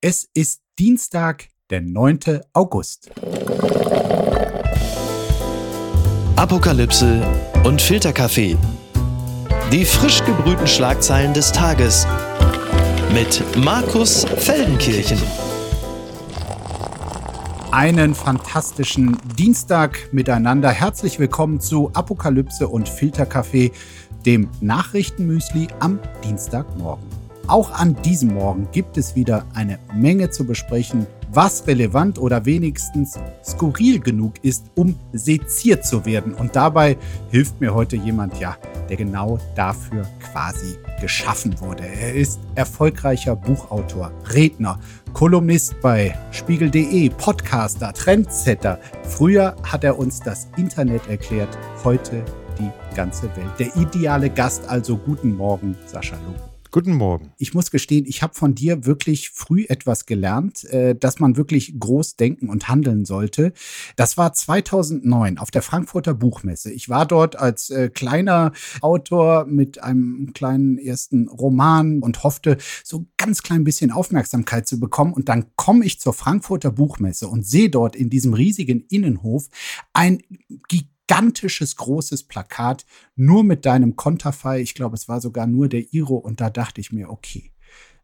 Es ist Dienstag, der 9. August. Apokalypse und Filterkaffee. Die frisch gebrühten Schlagzeilen des Tages mit Markus Feldenkirchen. Einen fantastischen Dienstag miteinander. Herzlich willkommen zu Apokalypse und Filterkaffee, dem Nachrichtenmüsli am Dienstagmorgen. Auch an diesem Morgen gibt es wieder eine Menge zu besprechen, was relevant oder wenigstens skurril genug ist, um seziert zu werden. Und dabei hilft mir heute jemand, ja, der genau dafür quasi geschaffen wurde. Er ist erfolgreicher Buchautor, Redner, Kolumnist bei Spiegel.de, Podcaster, Trendsetter. Früher hat er uns das Internet erklärt, heute die ganze Welt. Der ideale Gast also guten Morgen, Sascha Lobo. Guten Morgen. Ich muss gestehen, ich habe von dir wirklich früh etwas gelernt, äh, dass man wirklich groß denken und handeln sollte. Das war 2009 auf der Frankfurter Buchmesse. Ich war dort als äh, kleiner Autor mit einem kleinen ersten Roman und hoffte, so ganz klein bisschen Aufmerksamkeit zu bekommen. Und dann komme ich zur Frankfurter Buchmesse und sehe dort in diesem riesigen Innenhof ein gigantisches gigantisches großes Plakat, nur mit deinem Konterfei. Ich glaube, es war sogar nur der Iro. Und da dachte ich mir, okay,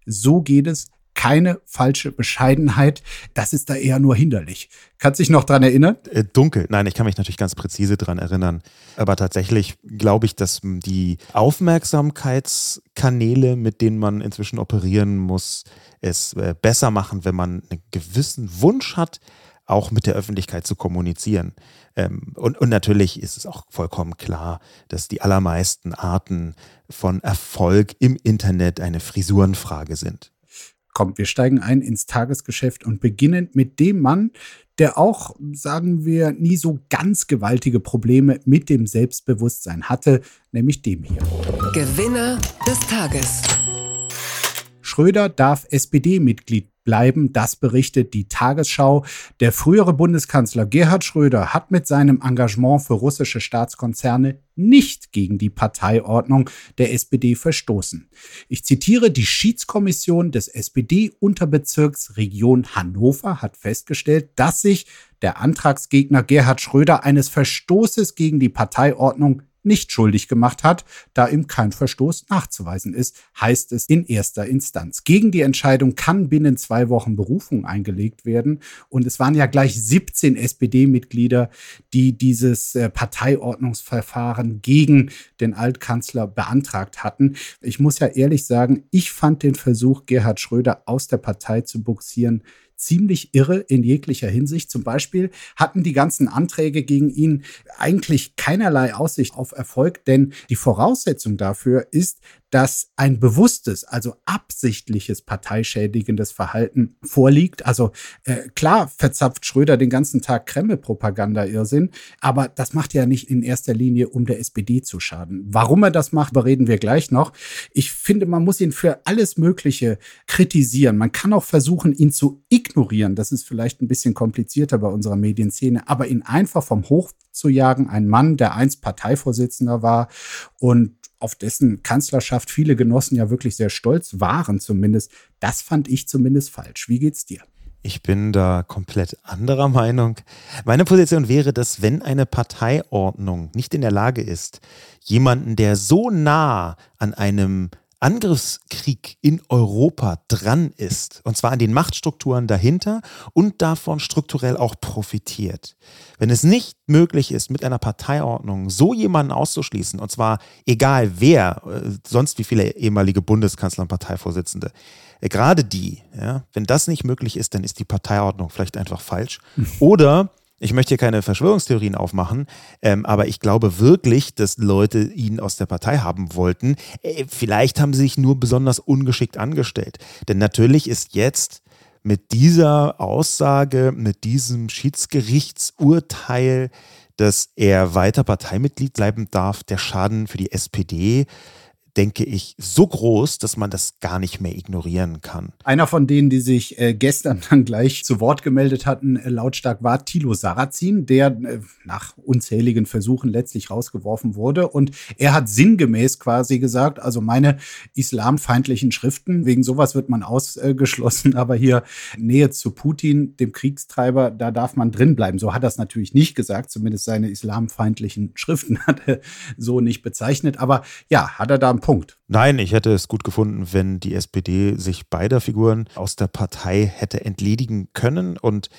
so geht es. Keine falsche Bescheidenheit. Das ist da eher nur hinderlich. Kannst du dich noch dran erinnern? Äh, dunkel. Nein, ich kann mich natürlich ganz präzise dran erinnern. Aber tatsächlich glaube ich, dass die Aufmerksamkeitskanäle, mit denen man inzwischen operieren muss, es äh, besser machen, wenn man einen gewissen Wunsch hat, auch mit der Öffentlichkeit zu kommunizieren. Ähm, und, und natürlich ist es auch vollkommen klar, dass die allermeisten Arten von Erfolg im Internet eine Frisurenfrage sind. Komm, wir steigen ein ins Tagesgeschäft und beginnen mit dem Mann, der auch, sagen wir, nie so ganz gewaltige Probleme mit dem Selbstbewusstsein hatte, nämlich dem hier. Gewinner des Tages. Schröder darf SPD-Mitglied bleiben. Das berichtet die Tagesschau. Der frühere Bundeskanzler Gerhard Schröder hat mit seinem Engagement für russische Staatskonzerne nicht gegen die Parteiordnung der SPD verstoßen. Ich zitiere, die Schiedskommission des SPD-Unterbezirks Region Hannover hat festgestellt, dass sich der Antragsgegner Gerhard Schröder eines Verstoßes gegen die Parteiordnung nicht schuldig gemacht hat, da ihm kein Verstoß nachzuweisen ist, heißt es in erster Instanz. Gegen die Entscheidung kann binnen zwei Wochen Berufung eingelegt werden. Und es waren ja gleich 17 SPD-Mitglieder, die dieses äh, Parteiordnungsverfahren gegen den Altkanzler beantragt hatten. Ich muss ja ehrlich sagen, ich fand den Versuch, Gerhard Schröder aus der Partei zu buxieren, ziemlich irre in jeglicher Hinsicht. Zum Beispiel hatten die ganzen Anträge gegen ihn eigentlich keinerlei Aussicht auf Erfolg, denn die Voraussetzung dafür ist, dass ein bewusstes, also absichtliches parteischädigendes Verhalten vorliegt. Also äh, klar verzapft Schröder den ganzen Tag Kreml-Propaganda-Irrsinn, aber das macht ja nicht in erster Linie, um der SPD zu schaden. Warum er das macht, bereden wir gleich noch. Ich finde, man muss ihn für alles Mögliche kritisieren. Man kann auch versuchen, ihn zu ignorieren. Das ist vielleicht ein bisschen komplizierter bei unserer Medienszene, aber ihn einfach vom Hof zu jagen, ein Mann, der einst Parteivorsitzender war und auf dessen Kanzlerschaft viele Genossen ja wirklich sehr stolz waren, zumindest. Das fand ich zumindest falsch. Wie geht's dir? Ich bin da komplett anderer Meinung. Meine Position wäre, dass wenn eine Parteiordnung nicht in der Lage ist, jemanden, der so nah an einem Angriffskrieg in Europa dran ist, und zwar an den Machtstrukturen dahinter und davon strukturell auch profitiert. Wenn es nicht möglich ist, mit einer Parteiordnung so jemanden auszuschließen, und zwar egal wer, äh, sonst wie viele ehemalige Bundeskanzler und Parteivorsitzende, äh, gerade die, ja, wenn das nicht möglich ist, dann ist die Parteiordnung vielleicht einfach falsch. Oder ich möchte hier keine Verschwörungstheorien aufmachen, ähm, aber ich glaube wirklich, dass Leute ihn aus der Partei haben wollten. Äh, vielleicht haben sie sich nur besonders ungeschickt angestellt. Denn natürlich ist jetzt mit dieser Aussage, mit diesem Schiedsgerichtsurteil, dass er weiter Parteimitglied bleiben darf, der Schaden für die SPD denke ich, so groß, dass man das gar nicht mehr ignorieren kann. Einer von denen, die sich äh, gestern dann gleich zu Wort gemeldet hatten, äh, lautstark war Thilo Sarrazin, der äh, nach unzähligen Versuchen letztlich rausgeworfen wurde. Und er hat sinngemäß quasi gesagt, also meine islamfeindlichen Schriften, wegen sowas wird man ausgeschlossen, aber hier Nähe zu Putin, dem Kriegstreiber, da darf man drin bleiben. So hat er es natürlich nicht gesagt, zumindest seine islamfeindlichen Schriften hat er so nicht bezeichnet. Aber ja, hat er da einen Punkt. Nein, ich hätte es gut gefunden, wenn die SPD sich beider Figuren aus der Partei hätte entledigen können und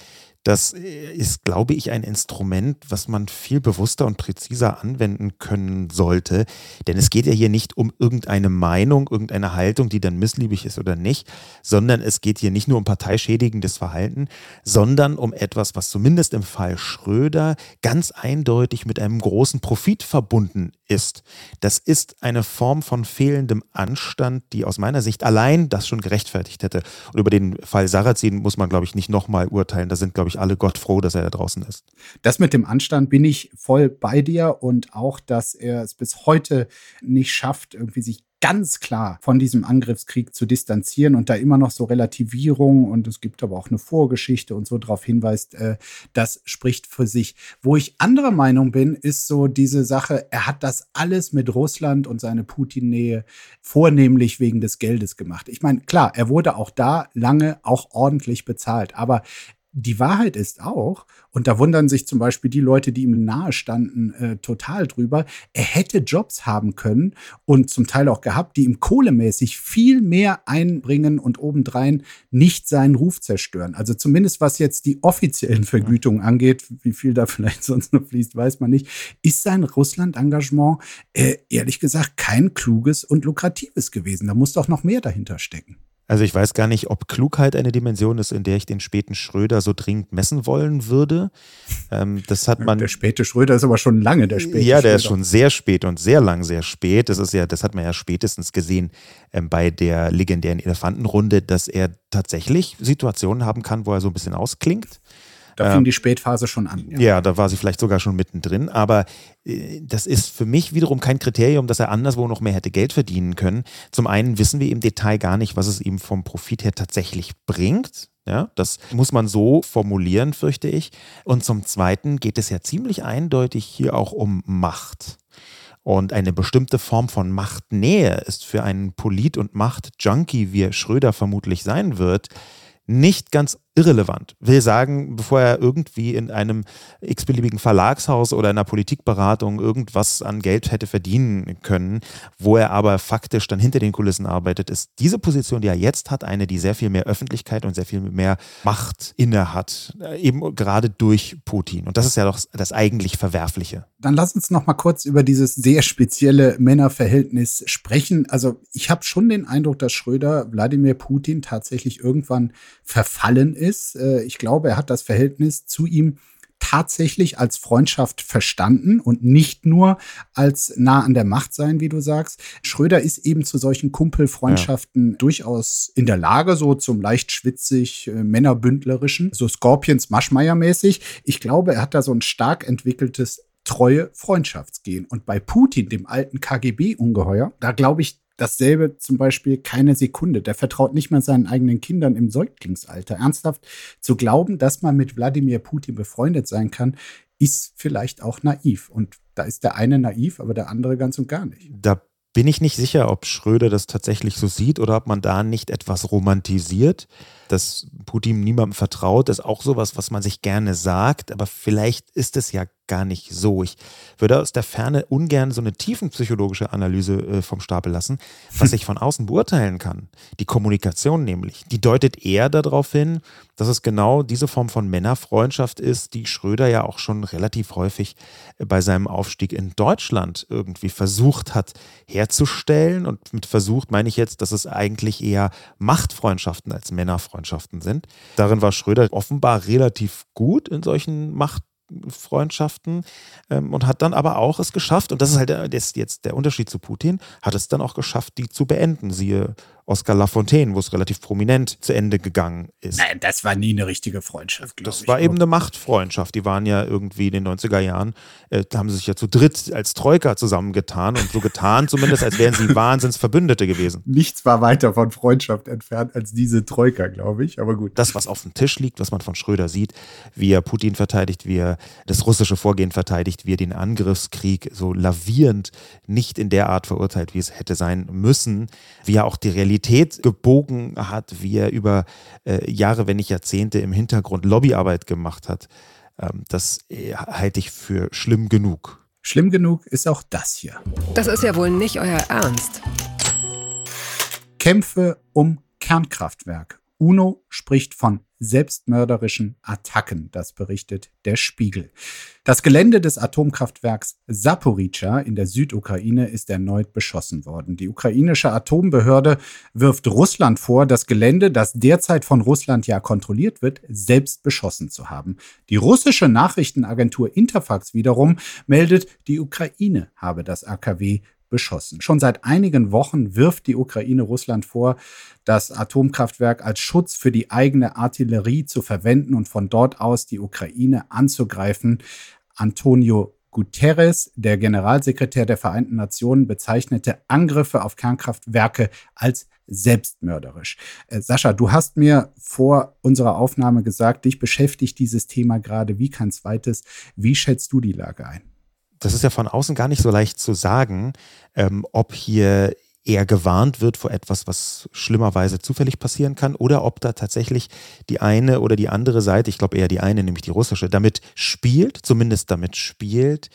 das ist, glaube ich, ein Instrument, was man viel bewusster und präziser anwenden können sollte. Denn es geht ja hier nicht um irgendeine Meinung, irgendeine Haltung, die dann missliebig ist oder nicht, sondern es geht hier nicht nur um parteischädigendes Verhalten, sondern um etwas, was zumindest im Fall Schröder ganz eindeutig mit einem großen Profit verbunden ist. Das ist eine Form von fehlendem Anstand, die aus meiner Sicht allein das schon gerechtfertigt hätte. Und über den Fall Sarrazin muss man, glaube ich, nicht nochmal urteilen. Da sind, glaube ich, alle Gott froh, dass er da draußen ist. Das mit dem Anstand bin ich voll bei dir und auch, dass er es bis heute nicht schafft, irgendwie sich ganz klar von diesem Angriffskrieg zu distanzieren und da immer noch so Relativierung und es gibt aber auch eine Vorgeschichte und so darauf hinweist, äh, das spricht für sich. Wo ich anderer Meinung bin, ist so diese Sache, er hat das alles mit Russland und seine Putin-Nähe vornehmlich wegen des Geldes gemacht. Ich meine, klar, er wurde auch da lange auch ordentlich bezahlt, aber die Wahrheit ist auch, und da wundern sich zum Beispiel die Leute, die ihm nahe standen, äh, total drüber, er hätte Jobs haben können und zum Teil auch gehabt, die ihm kohlemäßig viel mehr einbringen und obendrein nicht seinen Ruf zerstören. Also zumindest was jetzt die offiziellen Vergütungen angeht, wie viel da vielleicht sonst noch fließt, weiß man nicht, ist sein Russland-Engagement äh, ehrlich gesagt kein kluges und lukratives gewesen. Da muss doch noch mehr dahinter stecken. Also ich weiß gar nicht, ob Klugheit eine Dimension ist, in der ich den späten Schröder so dringend messen wollen würde. Ähm, das hat man. Der späte Schröder ist aber schon lange der späte. Ja, der Schröder. ist schon sehr spät und sehr lang sehr spät. Das ist ja, das hat man ja spätestens gesehen ähm, bei der legendären Elefantenrunde, dass er tatsächlich Situationen haben kann, wo er so ein bisschen ausklingt. Da fing ähm, die Spätphase schon an. Ja. ja. da war sie vielleicht sogar schon mittendrin. Aber äh, das ist für mich wiederum kein Kriterium, dass er anderswo noch mehr hätte Geld verdienen können. Zum einen wissen wir im Detail gar nicht, was es ihm vom Profit her tatsächlich bringt. Ja, das muss man so formulieren, fürchte ich. Und zum Zweiten geht es ja ziemlich eindeutig hier auch um Macht. Und eine bestimmte Form von Machtnähe ist für einen Polit- und Machtjunkie, wie Schröder vermutlich sein wird, nicht ganz irrelevant. Will sagen, bevor er irgendwie in einem x-beliebigen Verlagshaus oder einer Politikberatung irgendwas an Geld hätte verdienen können, wo er aber faktisch dann hinter den Kulissen arbeitet, ist diese Position, die er jetzt hat, eine, die sehr viel mehr Öffentlichkeit und sehr viel mehr Macht inne hat, äh, eben gerade durch Putin. Und das ist ja doch das eigentlich Verwerfliche. Dann lass uns noch mal kurz über dieses sehr spezielle Männerverhältnis sprechen. Also ich habe schon den Eindruck, dass Schröder Wladimir Putin tatsächlich irgendwann verfallen ist ist. Äh, ich glaube, er hat das Verhältnis zu ihm tatsächlich als Freundschaft verstanden und nicht nur als nah an der Macht sein, wie du sagst. Schröder ist eben zu solchen Kumpelfreundschaften ja. durchaus in der Lage, so zum leicht schwitzig äh, männerbündlerischen, so Scorpions Maschmeyer mäßig. Ich glaube, er hat da so ein stark entwickeltes treue Freundschaftsgehen. Und bei Putin, dem alten KGB-Ungeheuer, da glaube ich, dasselbe zum Beispiel keine Sekunde. Der vertraut nicht mal seinen eigenen Kindern im Säuglingsalter. Ernsthaft zu glauben, dass man mit Wladimir Putin befreundet sein kann, ist vielleicht auch naiv. Und da ist der eine naiv, aber der andere ganz und gar nicht. Da bin ich nicht sicher, ob Schröder das tatsächlich so sieht oder ob man da nicht etwas romantisiert. Dass Putin niemandem vertraut, ist auch sowas, was man sich gerne sagt, aber vielleicht ist es ja gar nicht so. Ich würde aus der Ferne ungern so eine tiefenpsychologische Analyse äh, vom Stapel lassen, was ich von außen beurteilen kann. Die Kommunikation nämlich, die deutet eher darauf hin, dass es genau diese Form von Männerfreundschaft ist, die Schröder ja auch schon relativ häufig äh, bei seinem Aufstieg in Deutschland irgendwie versucht hat herzustellen. Und mit versucht meine ich jetzt, dass es eigentlich eher Machtfreundschaften als Männerfreundschaften sind. Darin war Schröder offenbar relativ gut in solchen Machtfreundschaften. Freundschaften ähm, und hat dann aber auch es geschafft, und das ist halt der, das jetzt der Unterschied zu Putin, hat es dann auch geschafft, die zu beenden. Siehe Oscar Lafontaine, wo es relativ prominent zu Ende gegangen ist. Nein, das war nie eine richtige Freundschaft, glaube ich. Das war eben eine Machtfreundschaft. Die waren ja irgendwie in den 90er Jahren, äh, da haben sie sich ja zu dritt als Troika zusammengetan und so getan, zumindest als wären sie Wahnsinnsverbündete gewesen. Nichts war weiter von Freundschaft entfernt als diese Troika, glaube ich, aber gut. Das, was auf dem Tisch liegt, was man von Schröder sieht, wie er Putin verteidigt, wie er das russische Vorgehen verteidigt, wie er den Angriffskrieg so lavierend nicht in der Art verurteilt, wie es hätte sein müssen, wie er auch die Realität Realität gebogen hat, wie er über äh, Jahre, wenn nicht Jahrzehnte im Hintergrund Lobbyarbeit gemacht hat, ähm, das äh, halte ich für schlimm genug. Schlimm genug ist auch das hier. Das ist ja wohl nicht euer Ernst. Kämpfe um Kernkraftwerk. UNO spricht von selbstmörderischen Attacken, das berichtet der Spiegel. Das Gelände des Atomkraftwerks Saporica in der Südukraine ist erneut beschossen worden. Die ukrainische Atombehörde wirft Russland vor, das Gelände, das derzeit von Russland ja kontrolliert wird, selbst beschossen zu haben. Die russische Nachrichtenagentur Interfax wiederum meldet, die Ukraine habe das AKW beschossen. Schon seit einigen Wochen wirft die Ukraine Russland vor, das Atomkraftwerk als Schutz für die eigene Artillerie zu verwenden und von dort aus die Ukraine anzugreifen. Antonio Guterres, der Generalsekretär der Vereinten Nationen, bezeichnete Angriffe auf Kernkraftwerke als selbstmörderisch. Äh, Sascha, du hast mir vor unserer Aufnahme gesagt, dich beschäftigt dieses Thema gerade wie kein zweites. Wie schätzt du die Lage ein? Das ist ja von außen gar nicht so leicht zu sagen, ähm, ob hier eher gewarnt wird vor etwas, was schlimmerweise zufällig passieren kann, oder ob da tatsächlich die eine oder die andere Seite, ich glaube eher die eine, nämlich die russische, damit spielt, zumindest damit spielt,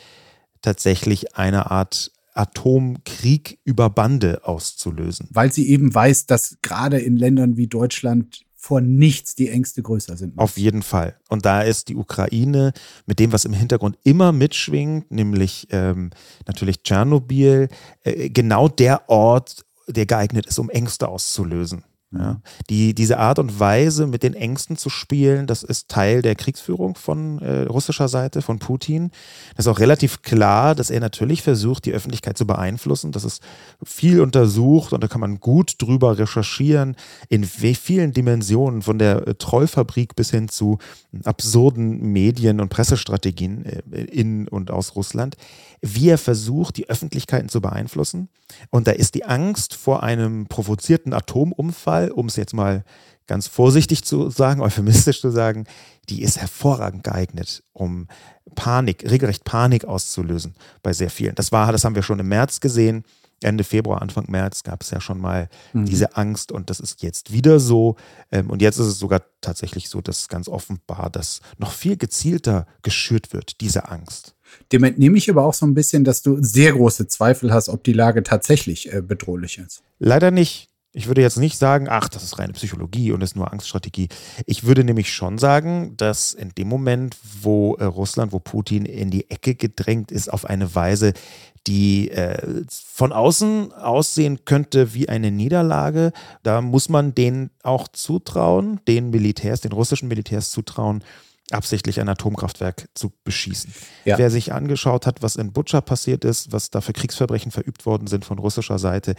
tatsächlich eine Art Atomkrieg über Bande auszulösen. Weil sie eben weiß, dass gerade in Ländern wie Deutschland vor nichts die Ängste größer sind. Auf jeden Fall. Und da ist die Ukraine mit dem, was im Hintergrund immer mitschwingt, nämlich ähm, natürlich Tschernobyl, äh, genau der Ort, der geeignet ist, um Ängste auszulösen. Ja. Die, diese Art und Weise, mit den Ängsten zu spielen, das ist Teil der Kriegsführung von äh, russischer Seite, von Putin. Das ist auch relativ klar, dass er natürlich versucht, die Öffentlichkeit zu beeinflussen. Das ist viel untersucht und da kann man gut drüber recherchieren, in vielen Dimensionen, von der äh, Trollfabrik bis hin zu absurden Medien- und Pressestrategien äh, in und aus Russland, wie er versucht, die Öffentlichkeiten zu beeinflussen. Und da ist die Angst vor einem provozierten Atomunfall Wahl, um es jetzt mal ganz vorsichtig zu sagen, euphemistisch zu sagen, die ist hervorragend geeignet, um Panik, regelrecht Panik auszulösen bei sehr vielen. Das war, das haben wir schon im März gesehen. Ende Februar, Anfang März gab es ja schon mal mhm. diese Angst und das ist jetzt wieder so. Ähm, und jetzt ist es sogar tatsächlich so, dass ganz offenbar das noch viel gezielter geschürt wird, diese Angst. Dem entnehme ich aber auch so ein bisschen, dass du sehr große Zweifel hast, ob die Lage tatsächlich äh, bedrohlich ist. Leider nicht. Ich würde jetzt nicht sagen, ach, das ist reine Psychologie und ist nur Angststrategie. Ich würde nämlich schon sagen, dass in dem Moment, wo äh, Russland, wo Putin in die Ecke gedrängt ist, auf eine Weise, die äh, von außen aussehen könnte wie eine Niederlage, da muss man denen auch zutrauen, den Militärs, den russischen Militärs zutrauen, absichtlich ein Atomkraftwerk zu beschießen. Ja. Wer sich angeschaut hat, was in Butscha passiert ist, was da für Kriegsverbrechen verübt worden sind von russischer Seite,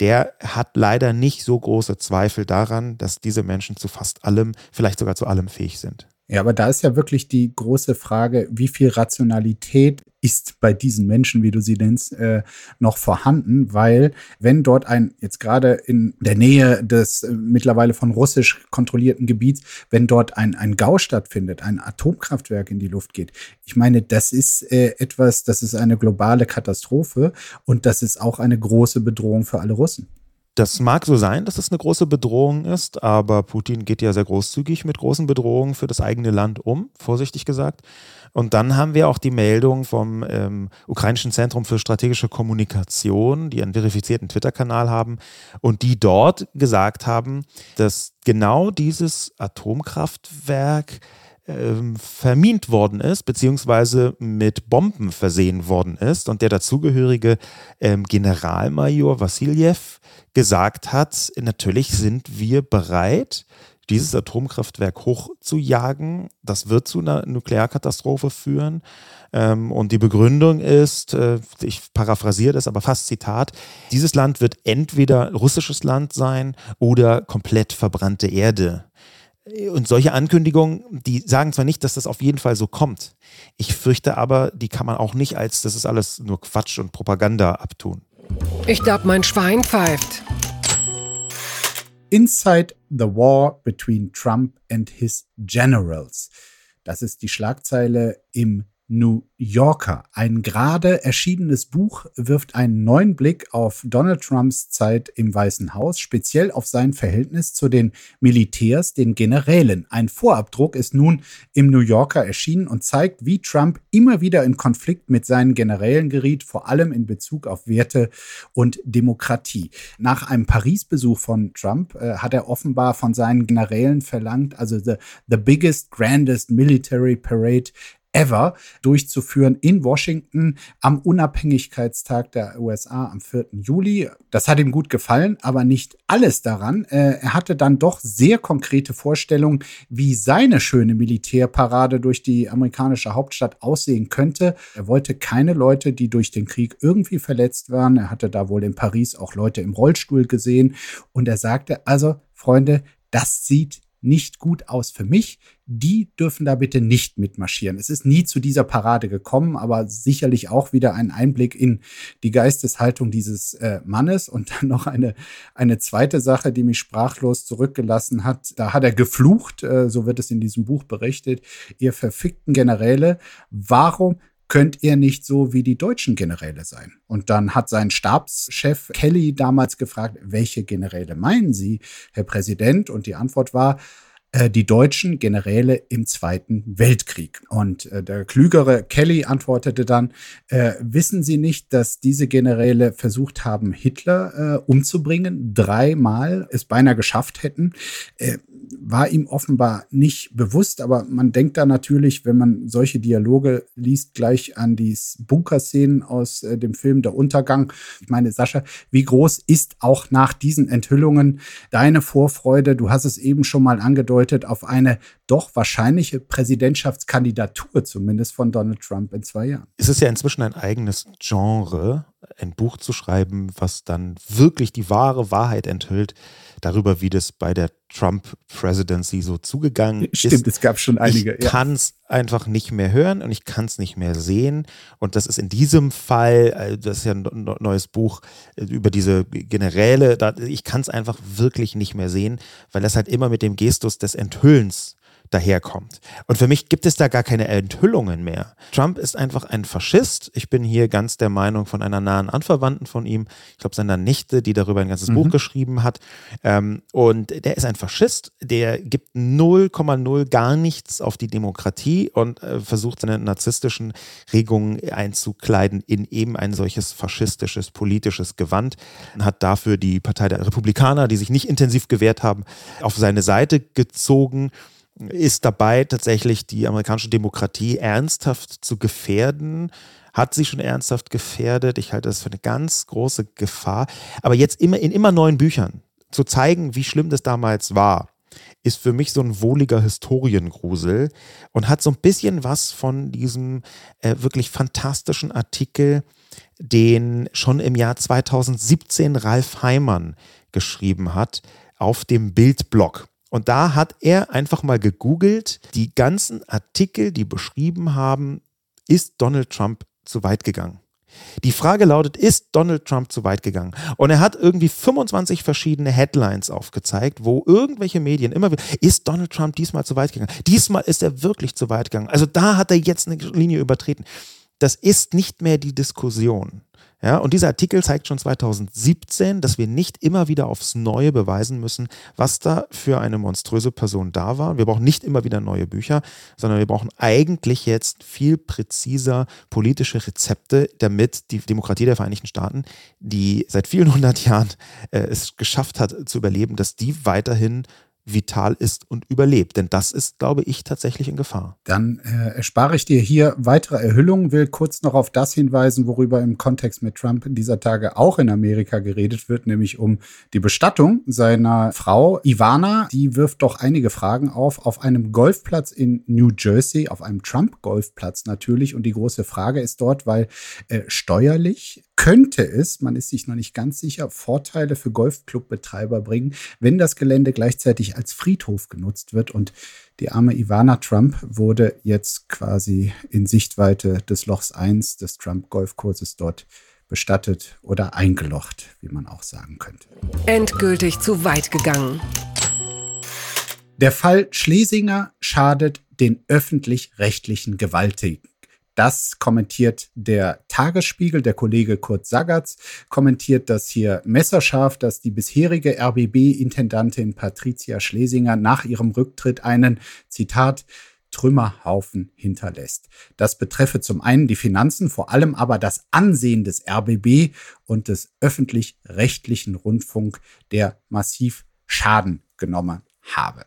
der hat leider nicht so große Zweifel daran, dass diese Menschen zu fast allem, vielleicht sogar zu allem fähig sind. Ja, aber da ist ja wirklich die große Frage, wie viel Rationalität ist bei diesen Menschen, wie du sie nennst, äh, noch vorhanden, weil wenn dort ein, jetzt gerade in der Nähe des äh, mittlerweile von russisch kontrollierten Gebiets, wenn dort ein, ein GAU stattfindet, ein Atomkraftwerk in die Luft geht, ich meine, das ist äh, etwas, das ist eine globale Katastrophe und das ist auch eine große Bedrohung für alle Russen. Das mag so sein, dass es eine große Bedrohung ist, aber Putin geht ja sehr großzügig mit großen Bedrohungen für das eigene Land um, vorsichtig gesagt. Und dann haben wir auch die Meldung vom ähm, Ukrainischen Zentrum für strategische Kommunikation, die einen verifizierten Twitter-Kanal haben und die dort gesagt haben, dass genau dieses Atomkraftwerk ähm, vermint worden ist, beziehungsweise mit Bomben versehen worden ist und der dazugehörige ähm, Generalmajor Vassiljev gesagt hat, natürlich sind wir bereit, dieses Atomkraftwerk hochzujagen. Das wird zu einer Nuklearkatastrophe führen. Ähm, und die Begründung ist, äh, ich paraphrasiere das, aber fast Zitat, dieses Land wird entweder russisches Land sein oder komplett verbrannte Erde. Und solche Ankündigungen, die sagen zwar nicht, dass das auf jeden Fall so kommt. Ich fürchte aber, die kann man auch nicht als, das ist alles nur Quatsch und Propaganda abtun. Ich glaube, mein Schwein pfeift. Inside the War Between Trump and His Generals. Das ist die Schlagzeile im New Yorker. Ein gerade erschienenes Buch wirft einen neuen Blick auf Donald Trumps Zeit im Weißen Haus, speziell auf sein Verhältnis zu den Militärs, den Generälen. Ein Vorabdruck ist nun im New Yorker erschienen und zeigt, wie Trump immer wieder in Konflikt mit seinen Generälen geriet, vor allem in Bezug auf Werte und Demokratie. Nach einem Paris-Besuch von Trump äh, hat er offenbar von seinen Generälen verlangt, also the, the biggest, grandest military parade ever durchzuführen in Washington am Unabhängigkeitstag der USA am 4. Juli. Das hat ihm gut gefallen, aber nicht alles daran. Äh, er hatte dann doch sehr konkrete Vorstellungen, wie seine schöne Militärparade durch die amerikanische Hauptstadt aussehen könnte. Er wollte keine Leute, die durch den Krieg irgendwie verletzt waren. Er hatte da wohl in Paris auch Leute im Rollstuhl gesehen. Und er sagte, also Freunde, das sieht nicht gut aus für mich. Die dürfen da bitte nicht mitmarschieren. Es ist nie zu dieser Parade gekommen, aber sicherlich auch wieder ein Einblick in die Geisteshaltung dieses äh, Mannes. Und dann noch eine, eine zweite Sache, die mich sprachlos zurückgelassen hat. Da hat er geflucht, äh, so wird es in diesem Buch berichtet, ihr verfickten Generäle, warum könnt ihr nicht so wie die deutschen Generäle sein? Und dann hat sein Stabschef Kelly damals gefragt, welche Generäle meinen Sie, Herr Präsident? Und die Antwort war, die deutschen Generäle im Zweiten Weltkrieg. Und äh, der klügere Kelly antwortete dann, äh, wissen Sie nicht, dass diese Generäle versucht haben, Hitler äh, umzubringen, dreimal es beinahe geschafft hätten? War ihm offenbar nicht bewusst, aber man denkt da natürlich, wenn man solche Dialoge liest, gleich an die Bunkerszenen aus äh, dem Film Der Untergang. Ich meine, Sascha, wie groß ist auch nach diesen Enthüllungen deine Vorfreude? Du hast es eben schon mal angedeutet auf eine doch wahrscheinliche Präsidentschaftskandidatur, zumindest von Donald Trump in zwei Jahren. Es ist ja inzwischen ein eigenes Genre, ein Buch zu schreiben, was dann wirklich die wahre Wahrheit enthüllt darüber, wie das bei der Trump-Presidency so zugegangen Stimmt, ist. Stimmt, es gab schon einige. Ich ja. kann es einfach nicht mehr hören und ich kann es nicht mehr sehen. Und das ist in diesem Fall, äh, das ist ja ein neues Buch äh, über diese Generäle, ich kann es einfach wirklich nicht mehr sehen, weil das halt immer mit dem Gestus des Enthüllens daherkommt. Und für mich gibt es da gar keine Enthüllungen mehr. Trump ist einfach ein Faschist. Ich bin hier ganz der Meinung von einer nahen Anverwandten von ihm, ich glaube seiner Nichte, die darüber ein ganzes mhm. Buch geschrieben hat. Ähm, und der ist ein Faschist, der gibt 0,0 gar nichts auf die Demokratie und äh, versucht seine narzisstischen Regungen einzukleiden in eben ein solches faschistisches politisches Gewand. Hat dafür die Partei der Republikaner, die sich nicht intensiv gewehrt haben, auf seine Seite gezogen ist dabei, tatsächlich die amerikanische Demokratie ernsthaft zu gefährden. Hat sie schon ernsthaft gefährdet. Ich halte das für eine ganz große Gefahr. Aber jetzt immer in immer neuen Büchern zu zeigen, wie schlimm das damals war, ist für mich so ein wohliger Historiengrusel und hat so ein bisschen was von diesem äh, wirklich fantastischen Artikel, den schon im Jahr 2017 Ralf Heimann geschrieben hat auf dem Bildblog. Und da hat er einfach mal gegoogelt, die ganzen Artikel, die beschrieben haben, ist Donald Trump zu weit gegangen. Die Frage lautet, ist Donald Trump zu weit gegangen? Und er hat irgendwie 25 verschiedene Headlines aufgezeigt, wo irgendwelche Medien immer wieder, ist Donald Trump diesmal zu weit gegangen? Diesmal ist er wirklich zu weit gegangen. Also da hat er jetzt eine Linie übertreten. Das ist nicht mehr die Diskussion. Ja, und dieser Artikel zeigt schon 2017, dass wir nicht immer wieder aufs Neue beweisen müssen, was da für eine monströse Person da war. Wir brauchen nicht immer wieder neue Bücher, sondern wir brauchen eigentlich jetzt viel präziser politische Rezepte, damit die Demokratie der Vereinigten Staaten, die seit vielen hundert Jahren äh, es geschafft hat zu überleben, dass die weiterhin vital ist und überlebt. Denn das ist, glaube ich, tatsächlich in Gefahr. Dann äh, erspare ich dir hier weitere Erhüllungen, will kurz noch auf das hinweisen, worüber im Kontext mit Trump dieser Tage auch in Amerika geredet wird, nämlich um die Bestattung seiner Frau Ivana. Die wirft doch einige Fragen auf, auf einem Golfplatz in New Jersey, auf einem Trump-Golfplatz natürlich. Und die große Frage ist dort, weil äh, steuerlich könnte es, man ist sich noch nicht ganz sicher, Vorteile für Golfclubbetreiber bringen, wenn das Gelände gleichzeitig als Friedhof genutzt wird. Und die arme Ivana Trump wurde jetzt quasi in Sichtweite des Lochs 1 des Trump-Golfkurses dort bestattet oder eingelocht, wie man auch sagen könnte. Endgültig zu weit gegangen. Der Fall Schlesinger schadet den öffentlich-rechtlichen Gewaltigen. Das kommentiert der Tagesspiegel, der Kollege Kurt Sagatz kommentiert das hier messerscharf, dass die bisherige RBB-Intendantin Patricia Schlesinger nach ihrem Rücktritt einen, Zitat, Trümmerhaufen hinterlässt. Das betreffe zum einen die Finanzen, vor allem aber das Ansehen des RBB und des öffentlich-rechtlichen Rundfunk, der massiv Schaden genommen habe.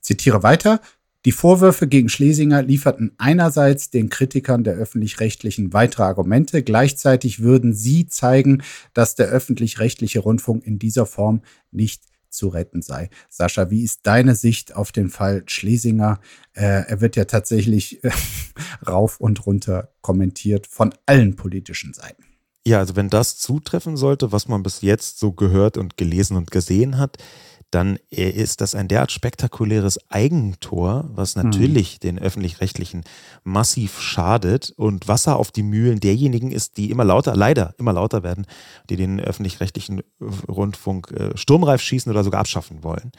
Zitiere weiter. Die Vorwürfe gegen Schlesinger lieferten einerseits den Kritikern der öffentlich-rechtlichen weitere Argumente, gleichzeitig würden sie zeigen, dass der öffentlich-rechtliche Rundfunk in dieser Form nicht zu retten sei. Sascha, wie ist deine Sicht auf den Fall Schlesinger? Äh, er wird ja tatsächlich äh, rauf und runter kommentiert von allen politischen Seiten. Ja, also wenn das zutreffen sollte, was man bis jetzt so gehört und gelesen und gesehen hat, dann ist das ein derart spektakuläres Eigentor, was hm. natürlich hm. den öffentlich-rechtlichen massiv schadet und Wasser auf die Mühlen derjenigen ist, die immer lauter, leider immer lauter werden, die den öffentlich-rechtlichen Rundfunk äh, sturmreif schießen oder sogar abschaffen wollen.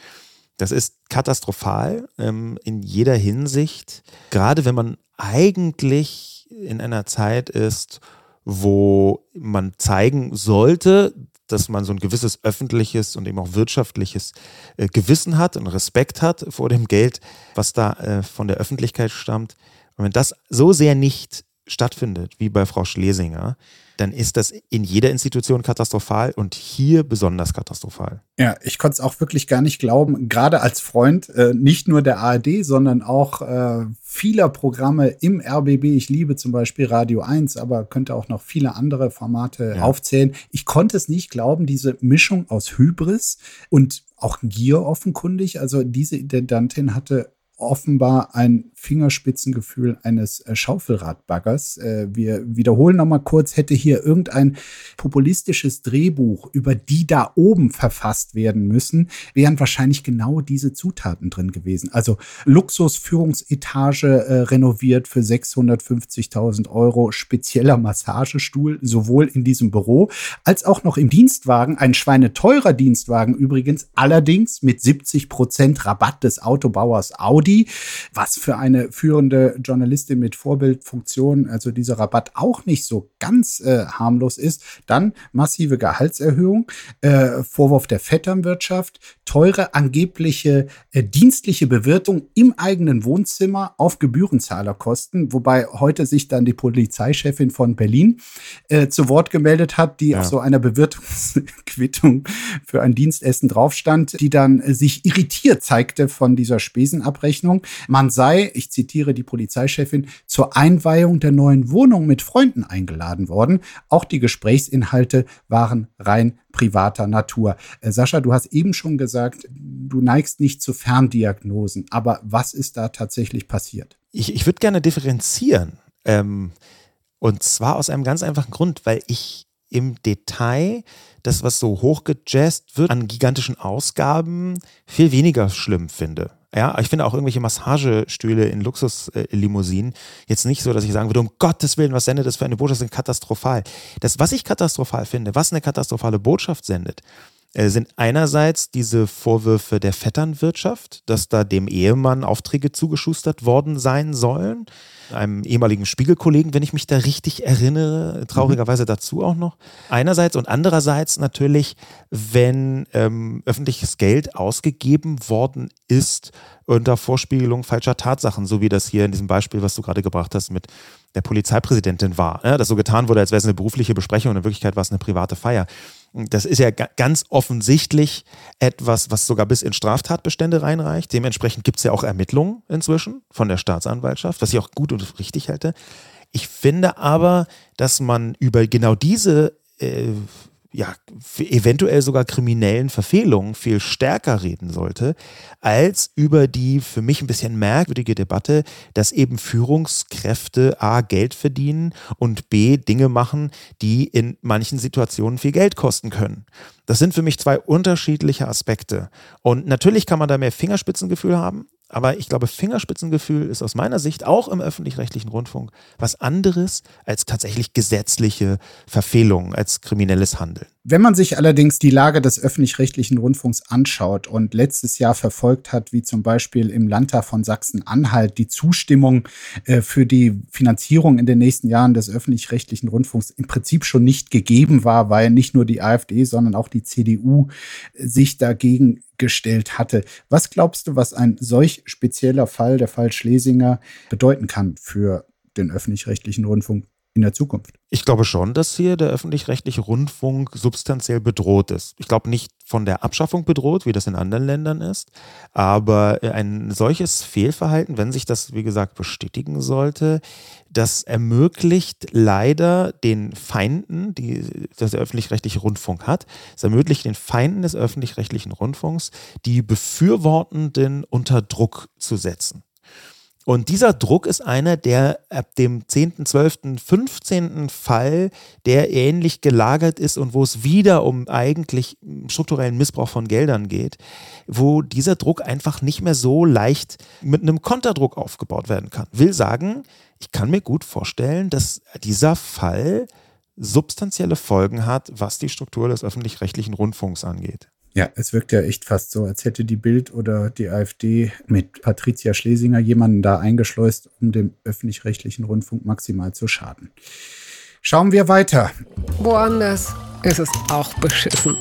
Das ist katastrophal ähm, in jeder Hinsicht, gerade wenn man eigentlich in einer Zeit ist, wo man zeigen sollte, dass man so ein gewisses öffentliches und eben auch wirtschaftliches äh, Gewissen hat und Respekt hat vor dem Geld, was da äh, von der Öffentlichkeit stammt. Und wenn das so sehr nicht stattfindet, wie bei Frau Schlesinger, dann ist das in jeder Institution katastrophal und hier besonders katastrophal. Ja, ich konnte es auch wirklich gar nicht glauben, gerade als Freund äh, nicht nur der ARD, sondern auch äh, vieler Programme im RBB. Ich liebe zum Beispiel Radio 1, aber könnte auch noch viele andere Formate ja. aufzählen. Ich konnte es nicht glauben, diese Mischung aus Hybris und auch Gier offenkundig. Also diese Intendantin hatte offenbar ein Fingerspitzengefühl eines äh, Schaufelradbaggers. Äh, wir wiederholen nochmal kurz, hätte hier irgendein populistisches Drehbuch über die da oben verfasst werden müssen, wären wahrscheinlich genau diese Zutaten drin gewesen. Also Luxusführungsetage äh, renoviert für 650.000 Euro, spezieller Massagestuhl, sowohl in diesem Büro als auch noch im Dienstwagen, ein schweineteurer Dienstwagen übrigens, allerdings mit 70 Prozent Rabatt des Autobauers Audi, was für ein eine führende Journalistin mit Vorbildfunktion, also dieser Rabatt auch nicht so ganz äh, harmlos ist, dann massive Gehaltserhöhung, äh, Vorwurf der Vetternwirtschaft, teure angebliche äh, dienstliche Bewirtung im eigenen Wohnzimmer auf Gebührenzahlerkosten, wobei heute sich dann die Polizeichefin von Berlin äh, zu Wort gemeldet hat, die ja. auf so einer Bewirtungsquittung für ein Dienstessen draufstand, die dann sich irritiert zeigte von dieser Spesenabrechnung. Man sei, ich zitiere die Polizeichefin, zur Einweihung der neuen Wohnung mit Freunden eingeladen worden. Auch die Gesprächsinhalte waren rein privater Natur. Äh, Sascha, du hast eben schon gesagt, du neigst nicht zu Ferndiagnosen. Aber was ist da tatsächlich passiert? Ich, ich würde gerne differenzieren. Ähm, und zwar aus einem ganz einfachen Grund, weil ich im Detail das, was so hochgejazzt wird an gigantischen Ausgaben, viel weniger schlimm finde. Ja, ich finde auch irgendwelche Massagestühle in Luxuslimousinen jetzt nicht so, dass ich sagen würde, um Gottes Willen, was sendet das für eine Botschaft? Das ist katastrophal. Das, was ich katastrophal finde, was eine katastrophale Botschaft sendet, sind einerseits diese Vorwürfe der Vetternwirtschaft, dass da dem Ehemann Aufträge zugeschustert worden sein sollen, einem ehemaligen Spiegelkollegen, wenn ich mich da richtig erinnere, traurigerweise mhm. dazu auch noch. Einerseits und andererseits natürlich, wenn ähm, öffentliches Geld ausgegeben worden ist unter Vorspiegelung falscher Tatsachen, so wie das hier in diesem Beispiel, was du gerade gebracht hast, mit der Polizeipräsidentin war. Ja, dass so getan wurde, als wäre es eine berufliche Besprechung und in Wirklichkeit war es eine private Feier. Das ist ja ganz offensichtlich etwas, was sogar bis in Straftatbestände reinreicht. Dementsprechend gibt es ja auch Ermittlungen inzwischen von der Staatsanwaltschaft, was ich auch gut und richtig halte. Ich finde aber, dass man über genau diese äh, ja, eventuell sogar kriminellen Verfehlungen viel stärker reden sollte, als über die für mich ein bisschen merkwürdige Debatte, dass eben Führungskräfte A Geld verdienen und B Dinge machen, die in manchen Situationen viel Geld kosten können. Das sind für mich zwei unterschiedliche Aspekte. Und natürlich kann man da mehr Fingerspitzengefühl haben, aber ich glaube, Fingerspitzengefühl ist aus meiner Sicht auch im öffentlich-rechtlichen Rundfunk was anderes als tatsächlich gesetzliche Verfehlungen, als kriminelles Handeln. Wenn man sich allerdings die Lage des öffentlich-rechtlichen Rundfunks anschaut und letztes Jahr verfolgt hat, wie zum Beispiel im Landtag von Sachsen-Anhalt die Zustimmung äh, für die Finanzierung in den nächsten Jahren des öffentlich-rechtlichen Rundfunks im Prinzip schon nicht gegeben war, weil nicht nur die AfD, sondern auch die CDU äh, sich dagegen gestellt hatte. Was glaubst du, was ein solch spezieller Fall, der Fall Schlesinger, bedeuten kann für den öffentlich-rechtlichen Rundfunk in der Zukunft? Ich glaube schon, dass hier der öffentlich-rechtliche Rundfunk substanziell bedroht ist. Ich glaube nicht von der Abschaffung bedroht, wie das in anderen Ländern ist, aber ein solches Fehlverhalten, wenn sich das, wie gesagt, bestätigen sollte, das ermöglicht leider den Feinden, die das öffentlich-rechtliche Rundfunk hat, es ermöglicht den Feinden des öffentlich-rechtlichen Rundfunks, die Befürwortenden unter Druck zu setzen. Und dieser Druck ist einer, der ab dem 10., 12., 15. Fall, der ähnlich gelagert ist und wo es wieder um eigentlich strukturellen Missbrauch von Geldern geht, wo dieser Druck einfach nicht mehr so leicht mit einem Konterdruck aufgebaut werden kann. Will sagen, ich kann mir gut vorstellen, dass dieser Fall substanzielle Folgen hat, was die Struktur des öffentlich-rechtlichen Rundfunks angeht. Ja, es wirkt ja echt fast so, als hätte die Bild oder die AfD mit Patricia Schlesinger jemanden da eingeschleust, um dem öffentlich-rechtlichen Rundfunk maximal zu schaden. Schauen wir weiter. Woanders ist es auch beschissen.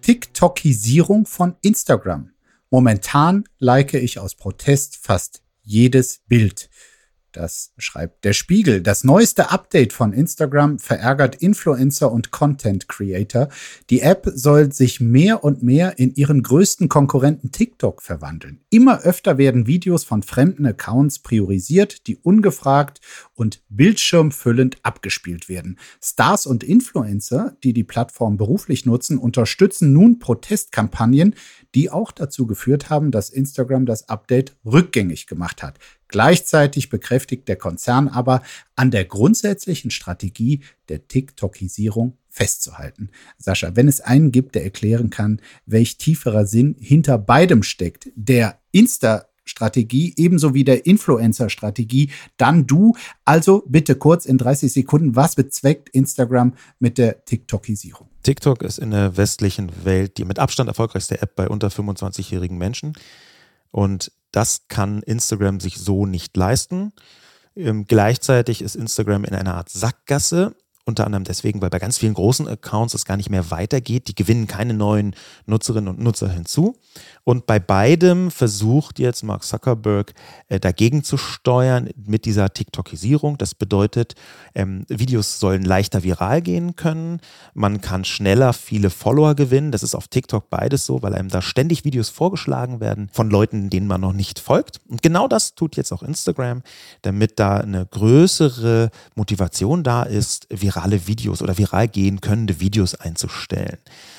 TikTokisierung von Instagram. Momentan like ich aus Protest fast jedes Bild. Das schreibt der Spiegel. Das neueste Update von Instagram verärgert Influencer und Content Creator. Die App soll sich mehr und mehr in ihren größten Konkurrenten TikTok verwandeln. Immer öfter werden Videos von fremden Accounts priorisiert, die ungefragt und bildschirmfüllend abgespielt werden. Stars und Influencer, die die Plattform beruflich nutzen, unterstützen nun Protestkampagnen, die auch dazu geführt haben, dass Instagram das Update rückgängig gemacht hat. Gleichzeitig bekräftigt der Konzern aber, an der grundsätzlichen Strategie der TikTokisierung festzuhalten. Sascha, wenn es einen gibt, der erklären kann, welch tieferer Sinn hinter beidem steckt, der Insta Strategie ebenso wie der Influencer-Strategie, dann du. Also bitte kurz in 30 Sekunden, was bezweckt Instagram mit der TikTokisierung? TikTok ist in der westlichen Welt die mit Abstand erfolgreichste App bei unter 25-jährigen Menschen. Und das kann Instagram sich so nicht leisten. Ähm, gleichzeitig ist Instagram in einer Art Sackgasse. Unter anderem deswegen, weil bei ganz vielen großen Accounts es gar nicht mehr weitergeht. Die gewinnen keine neuen Nutzerinnen und Nutzer hinzu. Und bei beidem versucht jetzt Mark Zuckerberg äh, dagegen zu steuern mit dieser TikTokisierung. Das bedeutet, ähm, Videos sollen leichter viral gehen können. Man kann schneller viele Follower gewinnen. Das ist auf TikTok beides so, weil einem da ständig Videos vorgeschlagen werden von Leuten, denen man noch nicht folgt. Und genau das tut jetzt auch Instagram, damit da eine größere Motivation da ist, virale Videos oder viral gehen könnende Videos einzustellen.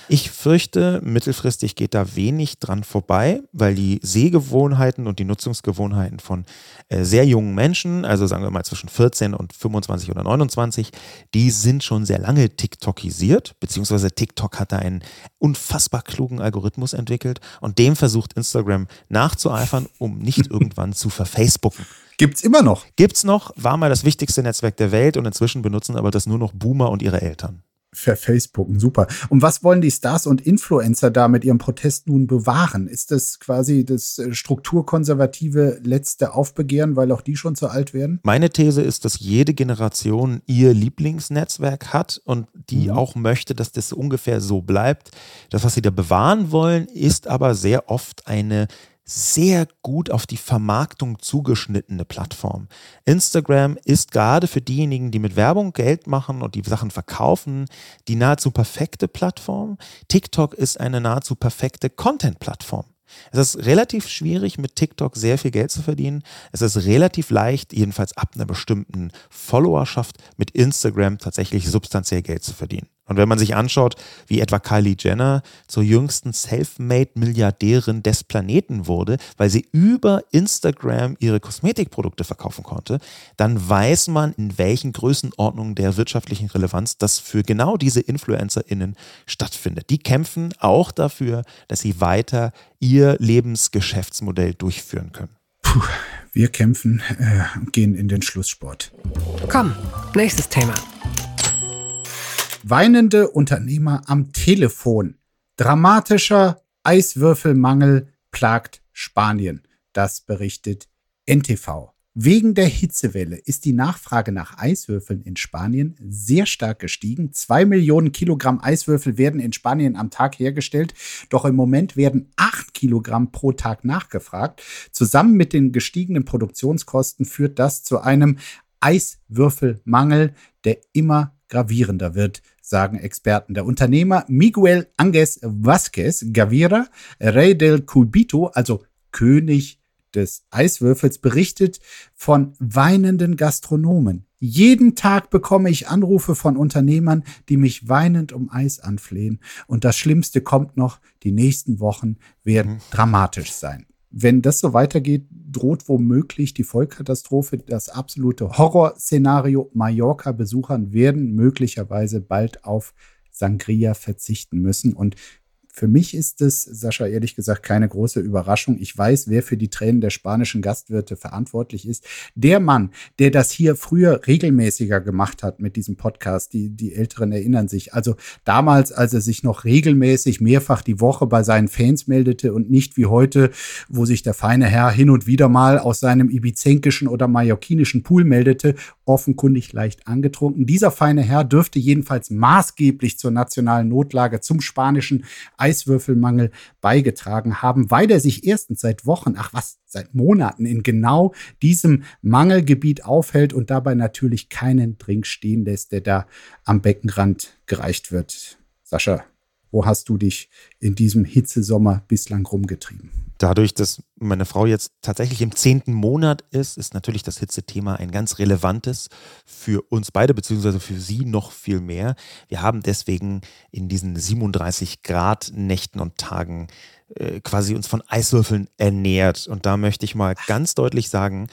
Ich fürchte, mittelfristig geht da wenig dran vorbei, weil die Sehgewohnheiten und die Nutzungsgewohnheiten von äh, sehr jungen Menschen, also sagen wir mal zwischen 14 und 25 oder 29, die sind schon sehr lange TikTokisiert, beziehungsweise TikTok hat da einen unfassbar klugen Algorithmus entwickelt und dem versucht Instagram nachzueifern, um nicht irgendwann zu verfacebooken. Gibt's immer noch? Gibt's noch, war mal das wichtigste Netzwerk der Welt und inzwischen benutzen aber das nur noch Boomer und ihre Eltern verfacebooken. Super. Und was wollen die Stars und Influencer da mit ihrem Protest nun bewahren? Ist das quasi das äh, strukturkonservative letzte Aufbegehren, weil auch die schon zu alt werden? Meine These ist, dass jede Generation ihr Lieblingsnetzwerk hat und die mhm. auch möchte, dass das ungefähr so bleibt. Das, was sie da bewahren wollen, ist aber sehr oft eine sehr gut auf die Vermarktung zugeschnittene Plattform. Instagram ist gerade für diejenigen, die mit Werbung Geld machen und die Sachen verkaufen, die nahezu perfekte Plattform. TikTok ist eine nahezu perfekte Content-Plattform. Es ist relativ schwierig, mit TikTok sehr viel Geld zu verdienen. Es ist relativ leicht, jedenfalls ab einer bestimmten Followerschaft, mit Instagram tatsächlich substanziell Geld zu verdienen. Und wenn man sich anschaut, wie etwa Kylie Jenner zur jüngsten Selfmade-Milliardärin des Planeten wurde, weil sie über Instagram ihre Kosmetikprodukte verkaufen konnte, dann weiß man, in welchen Größenordnungen der wirtschaftlichen Relevanz das für genau diese InfluencerInnen stattfindet. Die kämpfen auch dafür, dass sie weiter ihr Lebensgeschäftsmodell durchführen können. Puh, wir kämpfen äh, gehen in den Schlusssport. Komm, nächstes Thema. Weinende Unternehmer am Telefon. Dramatischer Eiswürfelmangel plagt Spanien. Das berichtet NTV. Wegen der Hitzewelle ist die Nachfrage nach Eiswürfeln in Spanien sehr stark gestiegen. Zwei Millionen Kilogramm Eiswürfel werden in Spanien am Tag hergestellt, doch im Moment werden acht Kilogramm pro Tag nachgefragt. Zusammen mit den gestiegenen Produktionskosten führt das zu einem Eiswürfelmangel, der immer gravierender wird, sagen Experten. Der Unternehmer Miguel Anges Vázquez Gavira, Rey del Cubito, also König des Eiswürfels, berichtet von weinenden Gastronomen. Jeden Tag bekomme ich Anrufe von Unternehmern, die mich weinend um Eis anflehen. Und das Schlimmste kommt noch, die nächsten Wochen werden mhm. dramatisch sein wenn das so weitergeht, droht womöglich die Vollkatastrophe. Das absolute Horrorszenario. Mallorca-Besuchern werden möglicherweise bald auf Sangria verzichten müssen. Und für mich ist es, Sascha, ehrlich gesagt, keine große Überraschung. Ich weiß, wer für die Tränen der spanischen Gastwirte verantwortlich ist. Der Mann, der das hier früher regelmäßiger gemacht hat mit diesem Podcast, die, die Älteren erinnern sich. Also damals, als er sich noch regelmäßig mehrfach die Woche bei seinen Fans meldete und nicht wie heute, wo sich der feine Herr hin und wieder mal aus seinem ibizenkischen oder mallorquinischen Pool meldete, offenkundig leicht angetrunken. Dieser feine Herr dürfte jedenfalls maßgeblich zur nationalen Notlage zum spanischen Eiswürfelmangel beigetragen haben, weil er sich erstens seit Wochen, ach was, seit Monaten in genau diesem Mangelgebiet aufhält und dabei natürlich keinen Drink stehen lässt, der da am Beckenrand gereicht wird. Sascha, wo hast du dich in diesem Hitzesommer bislang rumgetrieben? Dadurch, dass meine Frau jetzt tatsächlich im zehnten Monat ist, ist natürlich das Hitzethema ein ganz relevantes für uns beide, beziehungsweise für sie noch viel mehr. Wir haben deswegen in diesen 37 Grad Nächten und Tagen äh, quasi uns von Eiswürfeln ernährt. Und da möchte ich mal ganz deutlich sagen,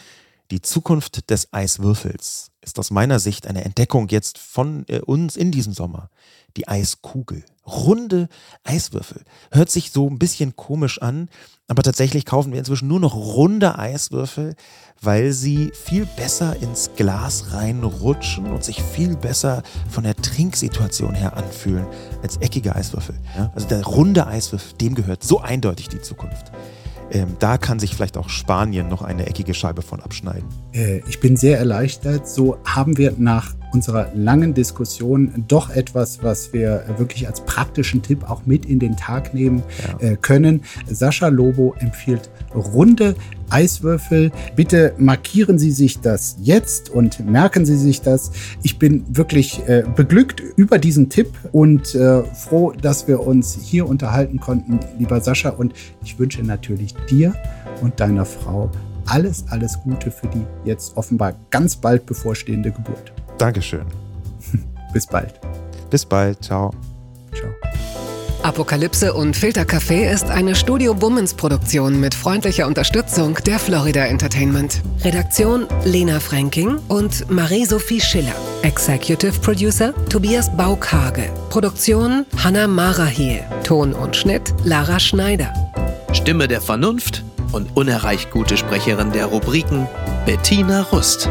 die Zukunft des Eiswürfels ist aus meiner Sicht eine Entdeckung jetzt von äh, uns in diesem Sommer. Die Eiskugel. Runde Eiswürfel. Hört sich so ein bisschen komisch an, aber tatsächlich kaufen wir inzwischen nur noch runde Eiswürfel, weil sie viel besser ins Glas reinrutschen und sich viel besser von der Trinksituation her anfühlen als eckige Eiswürfel. Ja? Also der runde Eiswürfel, dem gehört so eindeutig die Zukunft. Ähm, da kann sich vielleicht auch Spanien noch eine eckige Scheibe von abschneiden. Äh, ich bin sehr erleichtert. So haben wir nach unserer langen Diskussion doch etwas, was wir wirklich als praktischen Tipp auch mit in den Tag nehmen ja. äh, können. Sascha Lobo empfiehlt runde Eiswürfel. Bitte markieren Sie sich das jetzt und merken Sie sich das. Ich bin wirklich äh, beglückt über diesen Tipp und äh, froh, dass wir uns hier unterhalten konnten, lieber Sascha. Und ich wünsche natürlich dir und deiner Frau alles, alles Gute für die jetzt offenbar ganz bald bevorstehende Geburt. Dankeschön. Bis bald. Bis bald. Ciao. Ciao. Apokalypse und Filtercafé ist eine Studio Bummens Produktion mit freundlicher Unterstützung der Florida Entertainment. Redaktion Lena Fränking und Marie-Sophie Schiller. Executive Producer Tobias Baukage. Produktion Hanna Marahiel. Ton und Schnitt Lara Schneider. Stimme der Vernunft und unerreicht gute Sprecherin der Rubriken Bettina Rust.